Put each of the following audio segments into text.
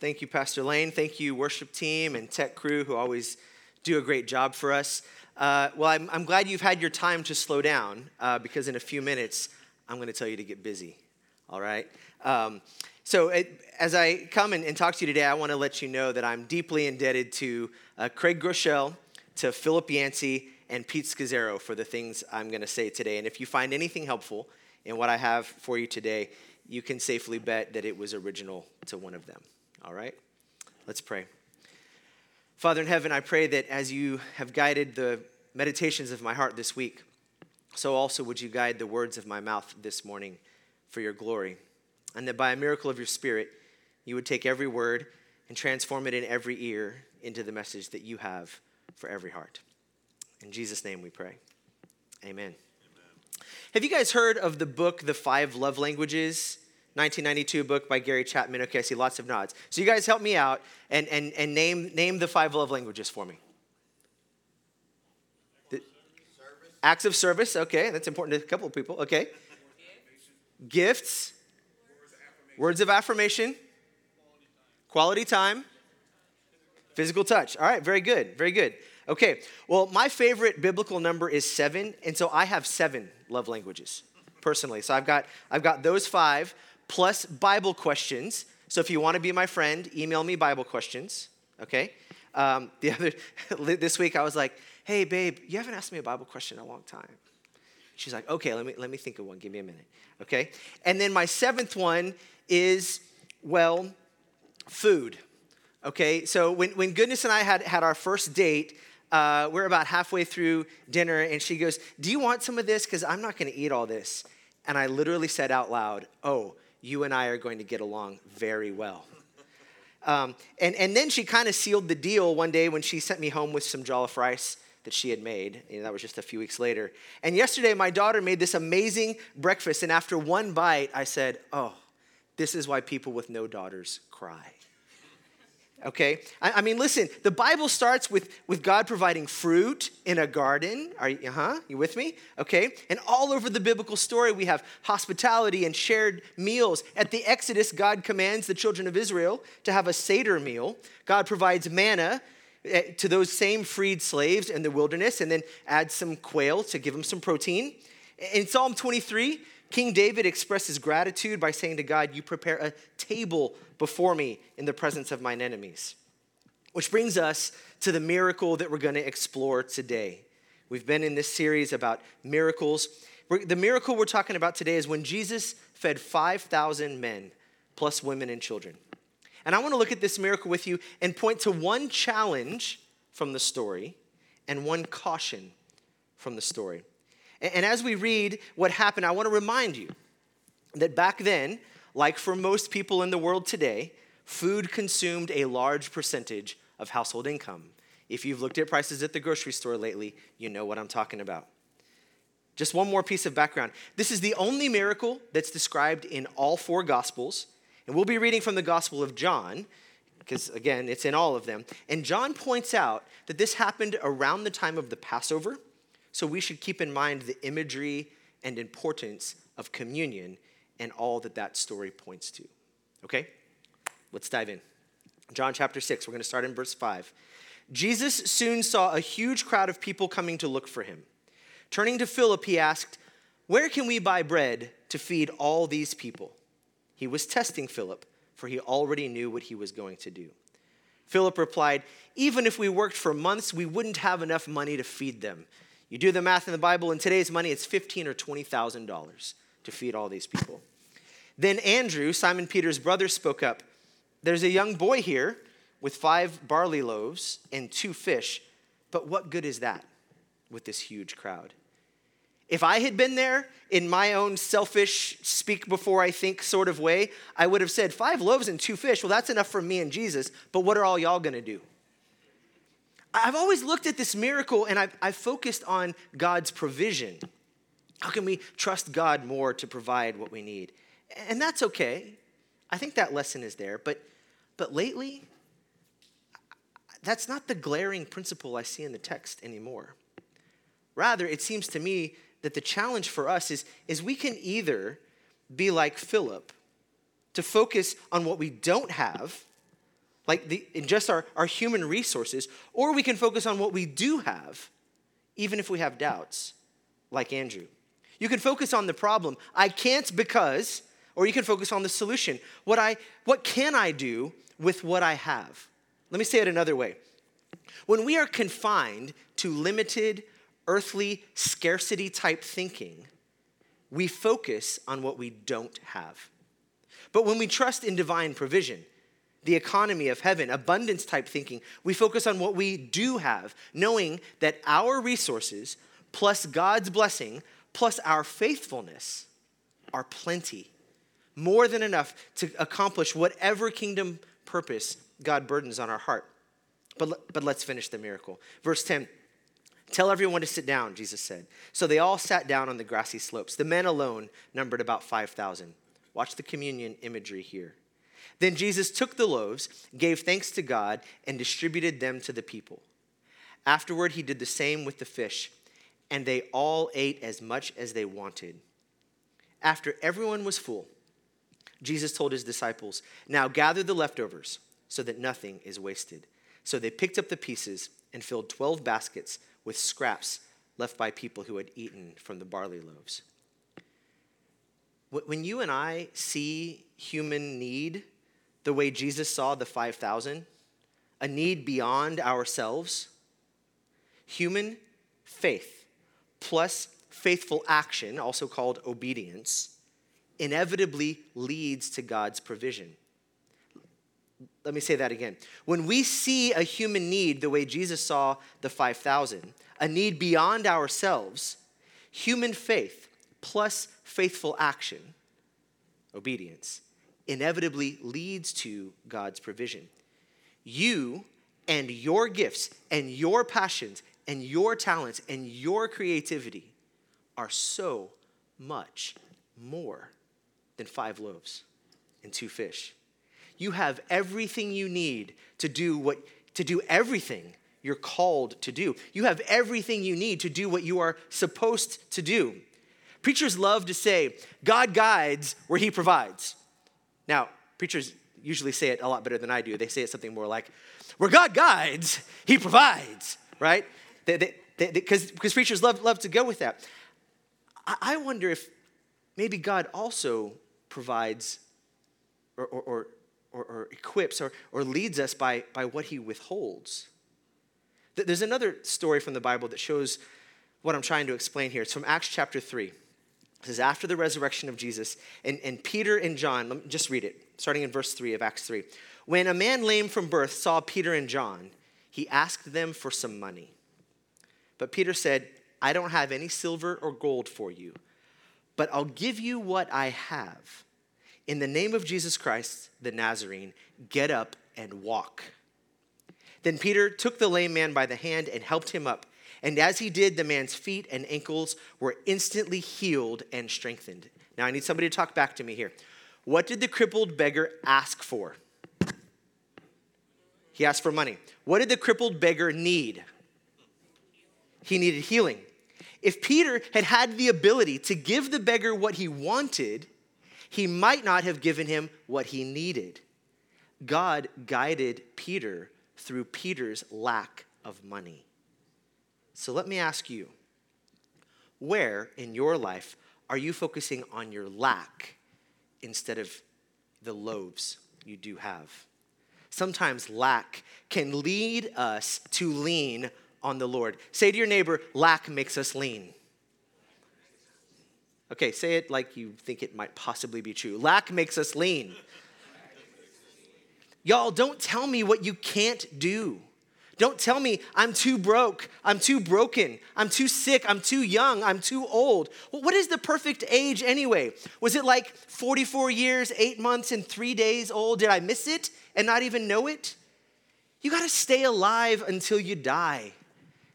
Thank you, Pastor Lane. Thank you, worship team and tech crew who always do a great job for us. Uh, well, I'm, I'm, glad you've had your time to slow down uh, because in a few minutes, I'm going to tell you to get busy. All right? Um, so, it, as I come and, and, talk to you today, I want to let you know that I'm deeply indebted to uh, Craig Groeschel, to Philip Yancey, and Pete Scazzero for the things I'm going to say today. And if you find anything helpful in what I have for you today, you can safely bet that it was original to one of them. All right? Let's pray. Father in heaven, I pray that as you have guided the meditations of my heart this week, so also would you guide the words of my mouth this morning for your glory. And that by a miracle of your Spirit, you would take every word and transform it in every ear into the message that you have for every heart. In Jesus' name we pray. Amen. Amen. Have you guys heard of the book, The Five Love Languages? 1992 book by Gary Chapman. Okay, I see lots of nods. So you guys help me out and, and, and name, name the five love languages for me. The, acts of service, okay, that's important to a couple of people, okay. Gifts, words of affirmation, quality time, physical touch. All right, very good, very good. Okay, well, my favorite biblical number is seven, and so I have seven love languages personally. So I've got I've got those five plus Bible questions. So if you want to be my friend, email me Bible questions. Okay. Um, the other this week I was like, "Hey, babe, you haven't asked me a Bible question in a long time." She's like, "Okay, let me let me think of one. Give me a minute." Okay. And then my seventh one is well, food. Okay. So when when Goodness and I had had our first date. Uh, we're about halfway through dinner, and she goes, Do you want some of this? Because I'm not going to eat all this. And I literally said out loud, Oh, you and I are going to get along very well. Um, and, and then she kind of sealed the deal one day when she sent me home with some jollof rice that she had made. You know, that was just a few weeks later. And yesterday, my daughter made this amazing breakfast. And after one bite, I said, Oh, this is why people with no daughters cry okay? I, I, mean, listen, the Bible starts with, with God providing fruit in a garden. Are you, huh? You with me? Okay? And all over the biblical story, we have hospitality and shared meals. At the Exodus, God commands the children of Israel to have a Seder meal. God provides manna eh, to those same freed slaves in the wilderness and then adds some quail to give them some protein. In Psalm 23, King David expresses gratitude by saying to God, You prepare a table before me in the presence of mine enemies. Which brings us to the miracle that we're going to explore today. We've been in this series about miracles. The miracle we're talking about today is when Jesus fed 5,000 men, plus women and children. And I want to look at this miracle with you and point to one challenge from the story and one caution from the story. And as we read what happened, I want to remind you that back then, like for most people in the world today, food consumed a large percentage of household income. If you've looked at prices at the grocery store lately, you know what I'm talking about. Just one more piece of background. This is the only miracle that's described in all four Gospels. And we'll be reading from the Gospel of John, because again, it's in all of them. And John points out that this happened around the time of the Passover so we should keep in mind the imagery and importance of communion and all that that story points to. Okay? Let's dive in. John chapter 6, we're going to start in verse 5. Jesus soon saw a huge crowd of people coming to look for him. Turning to Philip, he asked, Where can we buy bread to feed all these people? He was testing Philip, for he already knew what he was going to do. Philip replied, Even if we worked for months, we wouldn't have enough money to feed them. You do the math in the Bible, in today's money, it's fifteen or twenty thousand dollars to feed all these people. Then Andrew, Simon Peter's brother, spoke up. There's a young boy here with five barley loaves and two fish, but what good is that with this huge crowd? If I had been there in my own selfish, speak before I think sort of way, I would have said, Five loaves and two fish, well, that's enough for me and Jesus, but what are all y'all gonna do? I've always looked at this miracle and I've, I've focused on God's provision. How can we trust God more to provide what we need? And that's okay. I think that lesson is there. But, but lately, that's not the glaring principle I see in the text anymore. Rather, it seems to me that the challenge for us is, is we can either be like Philip, to focus on what we don't have like the, in just our, our human resources, or we can focus on what we do have, even if we have doubts, like Andrew. You can focus on the problem, I can't because, or you can focus on the solution. What, I, what can I do with what I have? Let me say it another way. When we are confined to limited, earthly, scarcity type thinking, we focus on what we don't have. But when we trust in divine provision, the economy of heaven, abundance type thinking, we focus on what we do have, knowing that our resources plus God's blessing plus our faithfulness are plenty, more than enough to accomplish whatever kingdom purpose God burdens on our heart. But, but let's finish the miracle. Verse 10 Tell everyone to sit down, Jesus said. So they all sat down on the grassy slopes. The men alone numbered about 5,000. Watch the communion imagery here. Then Jesus took the loaves, gave thanks to God, and distributed them to the people. Afterward, he did the same with the fish, and they all ate as much as they wanted. After everyone was full, Jesus told his disciples, Now gather the leftovers so that nothing is wasted. So they picked up the pieces and filled 12 baskets with scraps left by people who had eaten from the barley loaves. When you and I see human need the way Jesus saw the 5,000, a need beyond ourselves, human faith plus faithful action, also called obedience, inevitably leads to God's provision. Let me say that again. When we see a human need the way Jesus saw the 5,000, a need beyond ourselves, human faith plus faithful action, obedience, inevitably leads to God's provision. You and your gifts and your passions and your talents and your creativity are so much more than five loaves and two fish. You have everything you need to do what to do everything you're called to do. You have everything you need to do what you are supposed to do. Preachers love to say, God guides where he provides. Now, preachers usually say it a lot better than I do. They say it something more like, where God guides, he provides, right? Because preachers love, love to go with that. I, I wonder if maybe God also provides or, or, or, or equips or, or leads us by, by what he withholds. There's another story from the Bible that shows what I'm trying to explain here. It's from Acts chapter 3. This is after the resurrection of Jesus. And, and Peter and John, let me just read it, starting in verse 3 of Acts 3. When a man lame from birth saw Peter and John, he asked them for some money. But Peter said, I don't have any silver or gold for you, but I'll give you what I have. In the name of Jesus Christ, the Nazarene, get up and walk. Then Peter took the lame man by the hand and helped him up. And as he did, the man's feet and ankles were instantly healed and strengthened. Now, I need somebody to talk back to me here. What did the crippled beggar ask for? He asked for money. What did the crippled beggar need? He needed healing. If Peter had had the ability to give the beggar what he wanted, he might not have given him what he needed. God guided Peter through Peter's lack of money. So let me ask you where in your life are you focusing on your lack instead of the loaves you do have? Sometimes lack can lead us to lean on the Lord. Say to your neighbor, lack makes us lean. Okay, say it like you think it might possibly be true. Lack makes us lean. Y'all, don't tell me what you can't do. Don't tell me I'm too broke, I'm too broken, I'm too sick, I'm too young, I'm too old. Well, what is the perfect age anyway? Was it like 44 years, eight months, and three days old? Did I miss it and not even know it? You gotta stay alive until you die.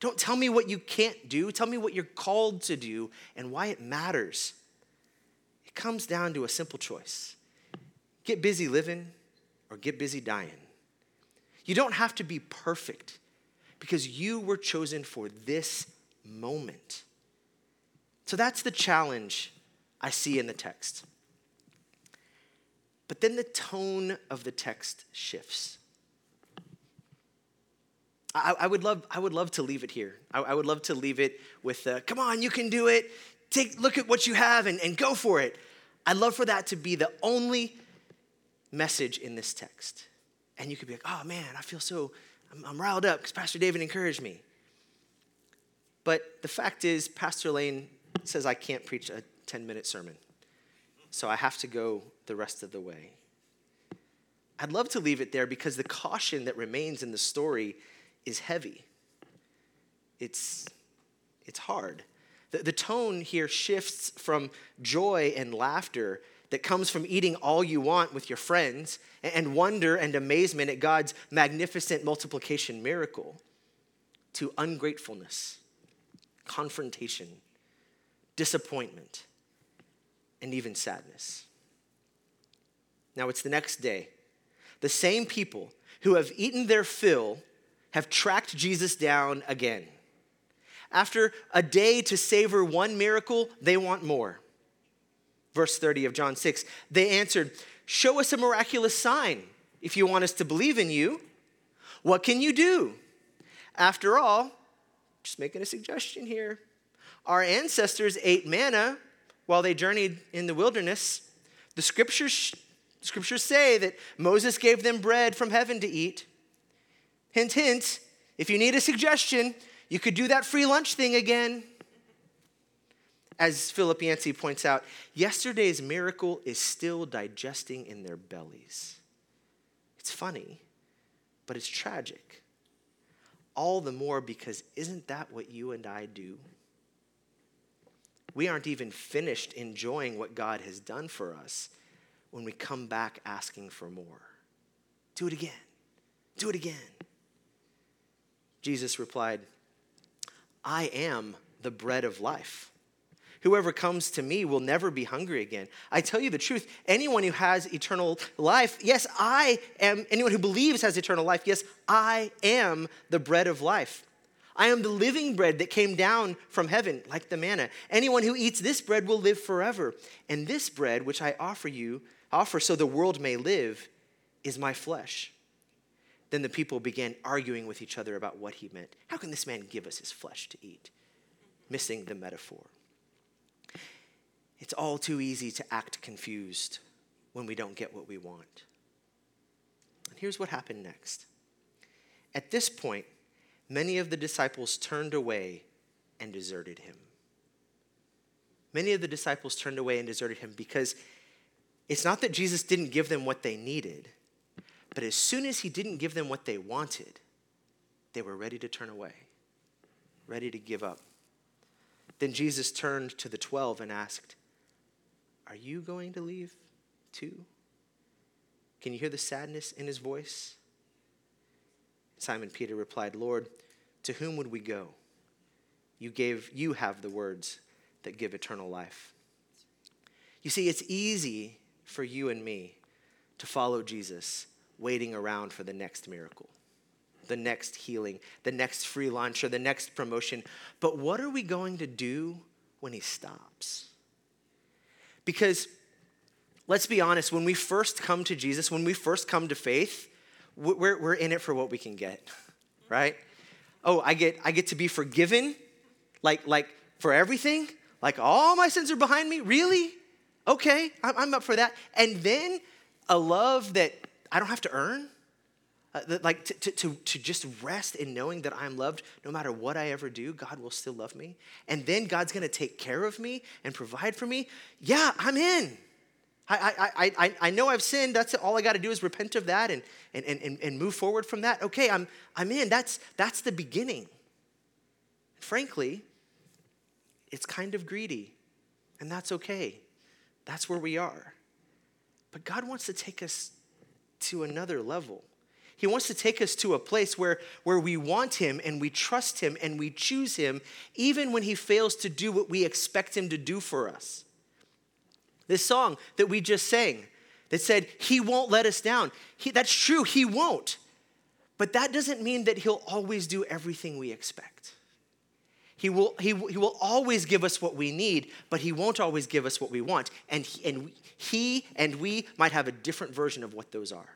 Don't tell me what you can't do. Tell me what you're called to do and why it matters. It comes down to a simple choice get busy living or get busy dying. You don't have to be perfect because you were chosen for this moment. So that's the challenge I see in the text. But then the tone of the text shifts. I, I, would love, I would love to leave it here. I, I would love to leave it with, uh, come on, you can do it. Take, look at what you have and, and go for it. I'd love for that to be the only message in this text. And you could be like, oh man, I feel so, I'm, I'm riled up because Pastor David encouraged me. But the fact is, Pastor Lane says I can't preach a 10 minute sermon. So I have to go the rest of the way. I'd love to leave it there because the caution that remains in the story is heavy. It's, it's hard. The, the tone here shifts from joy and laughter that comes from eating all you want with your friends and wonder and amazement at God's magnificent multiplication miracle to ungratefulness, confrontation, disappointment, and even sadness. Now it's the next day. The same people who have eaten their fill have tracked Jesus down again. After a day to savor one miracle, they want more. Verse 30 of John 6 they answered, Show us a miraculous sign if you want us to believe in you. What can you do? After all, just making a suggestion here. Our ancestors ate manna while they journeyed in the wilderness. The scriptures, scriptures say that Moses gave them bread from heaven to eat. Hint, hint, if you need a suggestion, you could do that free lunch thing again. As Philip Yancey points out, yesterday's miracle is still digesting in their bellies. It's funny, but it's tragic. All the more because isn't that what you and I do? We aren't even finished enjoying what God has done for us when we come back asking for more. Do it again. Do it again. Jesus replied, I am the bread of life. Whoever comes to me will never be hungry again. I tell you the truth, anyone who has eternal life, yes, I am, anyone who believes has eternal life, yes, I am the bread of life. I am the living bread that came down from heaven, like the manna. Anyone who eats this bread will live forever. And this bread, which I offer you, offer so the world may live, is my flesh. Then the people began arguing with each other about what he meant. How can this man give us his flesh to eat? Missing the metaphor. It's all too easy to act confused when we don't get what we want. And here's what happened next. At this point, many of the disciples turned away and deserted him. Many of the disciples turned away and deserted him because it's not that Jesus didn't give them what they needed, but as soon as he didn't give them what they wanted, they were ready to turn away, ready to give up. Then Jesus turned to the 12 and asked, Are you going to leave too? Can you hear the sadness in his voice? Simon Peter replied, Lord, to whom would we go? You gave you have the words that give eternal life. You see, it's easy for you and me to follow Jesus, waiting around for the next miracle, the next healing, the next free lunch, or the next promotion. But what are we going to do when he stops? Because let's be honest, when we first come to Jesus, when we first come to faith, we're, we're in it for what we can get, right? Oh, I get, I get to be forgiven, like, like for everything? Like all my sins are behind me? Really? Okay, I'm, I'm up for that. And then a love that I don't have to earn, uh, like to, to, to just rest in knowing that I'm loved no matter what I ever do, God will still love me. And then God's gonna take care of me and provide for me. Yeah, I'm in. I, I, I, I know I've sinned. That's all I got to do is repent of that and, and, and, and move forward from that. Okay, I'm, I'm in. That's, that's the beginning. Frankly, it's kind of greedy, and that's okay. That's where we are. But God wants to take us to another level. He wants to take us to a place where, where we want Him and we trust Him and we choose Him, even when He fails to do what we expect Him to do for us. This song that we just sang that said, He won't let us down. He, that's true, He won't. But that doesn't mean that He'll always do everything we expect. He will, he, he will always give us what we need, but He won't always give us what we want. And he, and he and we might have a different version of what those are.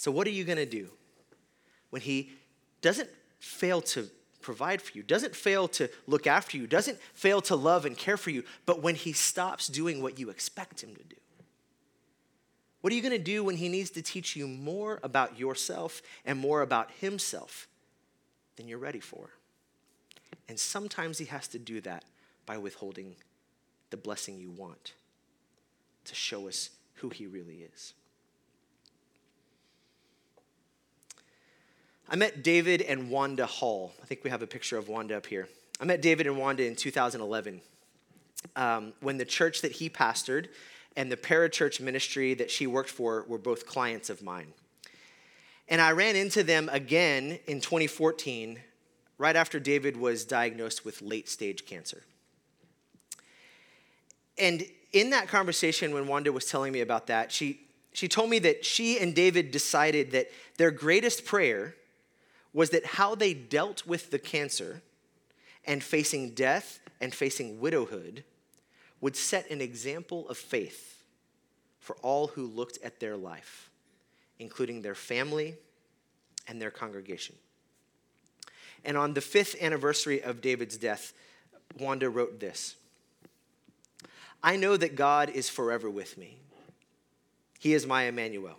So, what are you going to do when He doesn't fail to provide for you, doesn't fail to look after you, doesn't fail to love and care for you, but when He stops doing what you expect Him to do. What are you going to do when He needs to teach you more about yourself and more about Himself than you're ready for? And sometimes He has to do that by withholding the blessing you want to show us who He really is. I met David and Wanda Hall. I think we have a picture of Wanda up here. I met David and Wanda in 2011 um, when the church that he pastored and the parachurch ministry that she worked for were both clients of mine. And I ran into them again in 2014, right after David was diagnosed with late stage cancer. And in that conversation, when Wanda was telling me about that, she, she told me that she and David decided that their greatest prayer was that how they dealt with the cancer and facing death and facing widowhood would set an example of faith for all who looked at their life, including their family and their congregation. And on the fifth anniversary of David's death, Wanda wrote this I know that God is forever with me. He is my Emmanuel.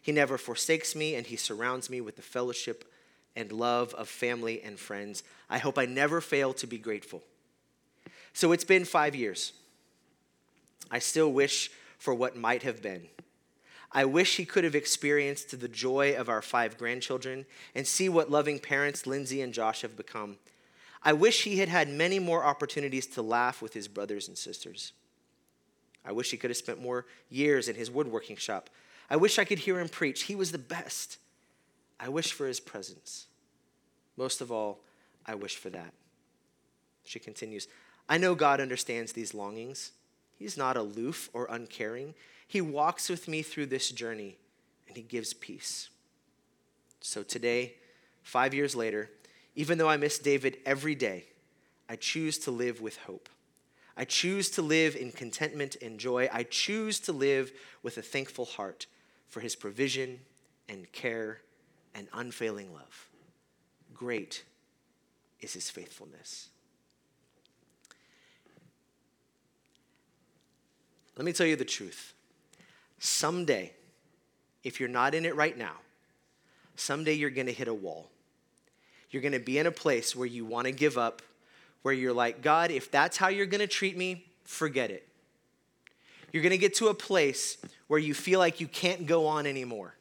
He never forsakes me, and He surrounds me with the fellowship and love of family and friends. I hope I never fail to be grateful. So it's been five years. I still wish for what might have been. I wish he could have experienced the joy of our five grandchildren and see what loving parents Lindsay and Josh have become. I wish he had had many more opportunities to laugh with his brothers and sisters. I wish he could have spent more years in his woodworking shop. I wish I could hear him preach. He was the best. I wish for his presence. Most of all, I wish for that. She continues I know God understands these longings. He's not aloof or uncaring. He walks with me through this journey and he gives peace. So today, five years later, even though I miss David every day, I choose to live with hope. I choose to live in contentment and joy. I choose to live with a thankful heart for his provision and care and unfailing love. Great is his faithfulness. Let me tell you the truth. Someday, if you're not in it right now, someday you're going to hit a wall. You're going to be in a place where you want to give up, where you're like, God, if that's how you're going to treat me, forget it. You're going to get to a place where you feel like you can't go on anymore.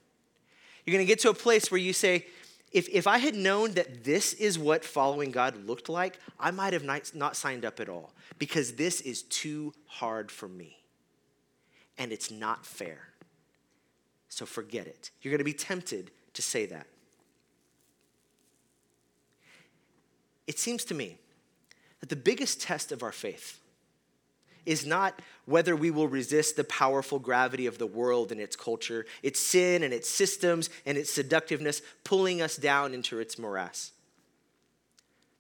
You're going to get to a place where you say, if, if I had known that this is what following God looked like, I might have not, not signed up at all because this is too hard for me. And it's not fair. So forget it. You're going to be tempted to say that. It seems to me that the biggest test of our faith is not whether we will resist the powerful gravity of the world and its culture, its sin and its systems and its seductiveness pulling us down into its morass.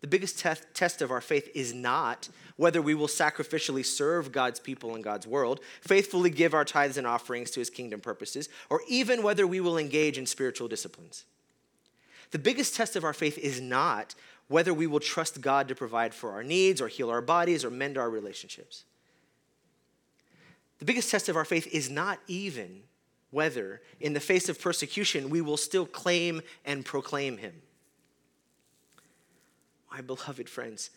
The biggest te- test of our faith is not whether we will sacrificially serve God's people and God's world, faithfully give our tithes and offerings to his kingdom purposes, or even whether we will engage in spiritual disciplines. The biggest test of our faith is not whether we will trust God to provide for our needs or heal our bodies or mend our relationships. The biggest test of our faith is not even whether, in the face of persecution, we will still claim and proclaim him. My beloved friends,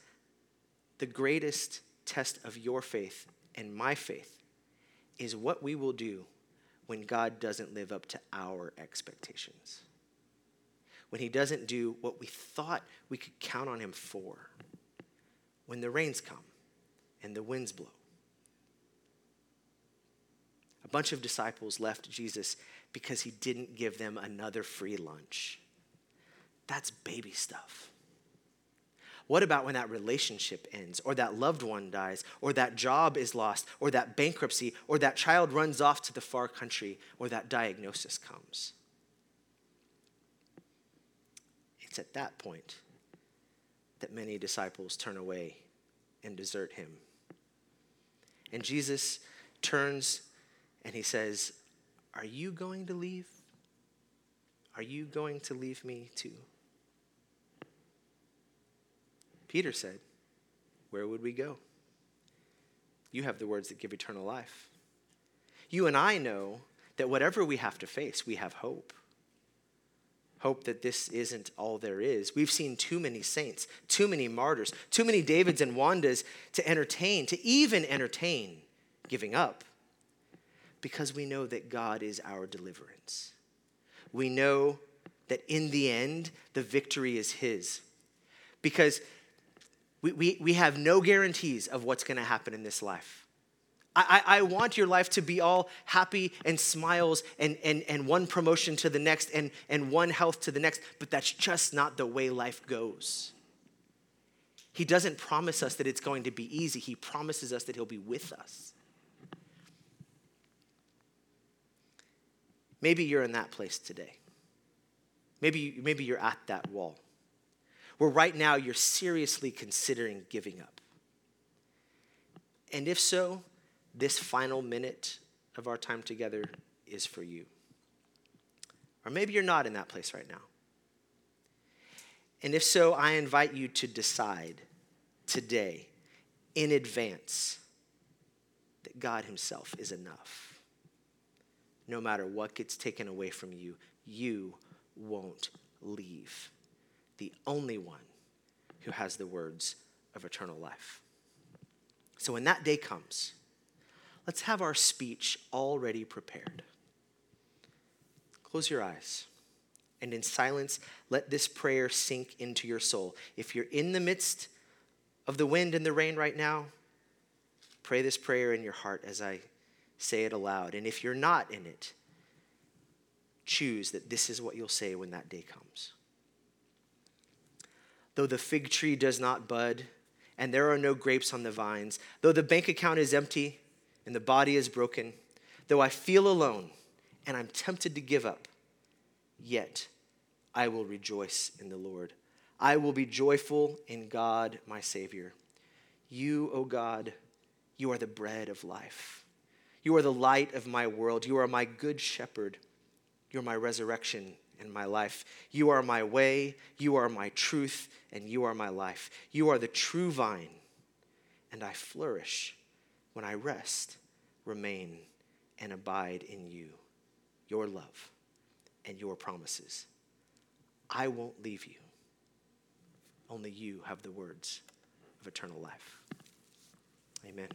the greatest test of your faith and my faith is what we will do when God doesn't live up to our expectations. When he doesn't do what we thought we could count on him for. When the rains come and the winds blow a bunch of disciples left Jesus because he didn't give them another free lunch. That's baby stuff. What about when that relationship ends, or that loved one dies, or that job is lost, or that bankruptcy, or that child runs off to the far country, or that diagnosis comes? It's at that point that many disciples turn away and desert him. And Jesus turns and he says, Are you going to leave? Are you going to leave me too? Peter said, Where would we go? You have the words that give eternal life. You and I know that whatever we have to face, we have hope. Hope that this isn't all there is. We've seen too many saints, too many martyrs, too many Davids and Wandas to entertain, to even entertain giving up, because we know that God is our deliverance. We know that in the end, the victory is His. Because we, we, we have no guarantees of what's going to happen in this life. I, I, I, want your life to be all happy and smiles and, and, and one promotion to the next and, and one health to the next, but that's just not the way life goes. He doesn't promise us that it's going to be easy, He promises us that He'll be with us. Maybe you're in that place today. Maybe, maybe you're at that wall where right now you're seriously considering giving up? And if so, this final minute of our time together is for you. Or maybe you're not in that place right now. And if so, I invite you to decide today, in advance, that God Himself is enough. No matter what gets taken away from you, you won't leave the only one who has the words of eternal life. So when that day comes, let's have our speech already prepared. Close your eyes and in silence, let this prayer sink into your soul. If you're in the midst of the wind and the rain right now, pray this prayer in your heart as I say it aloud. And if you're not in it, choose that this is what you'll say when that day comes though the fig tree does not bud, and there are no grapes on the vines, though the bank account is empty and the body is broken, though I feel alone and I'm tempted to give up, yet I will rejoice in the Lord. I will be joyful in God, my Savior. You, O oh God, you are the bread of life. You are the light of my world. You are my good shepherd. You're my resurrection in my life. You are my way, you are my truth, and you are my life. You are the true vine, and I flourish when I rest, remain, and abide in you, your love, and your promises. I won't leave you. Only you have the words of eternal life. Amen.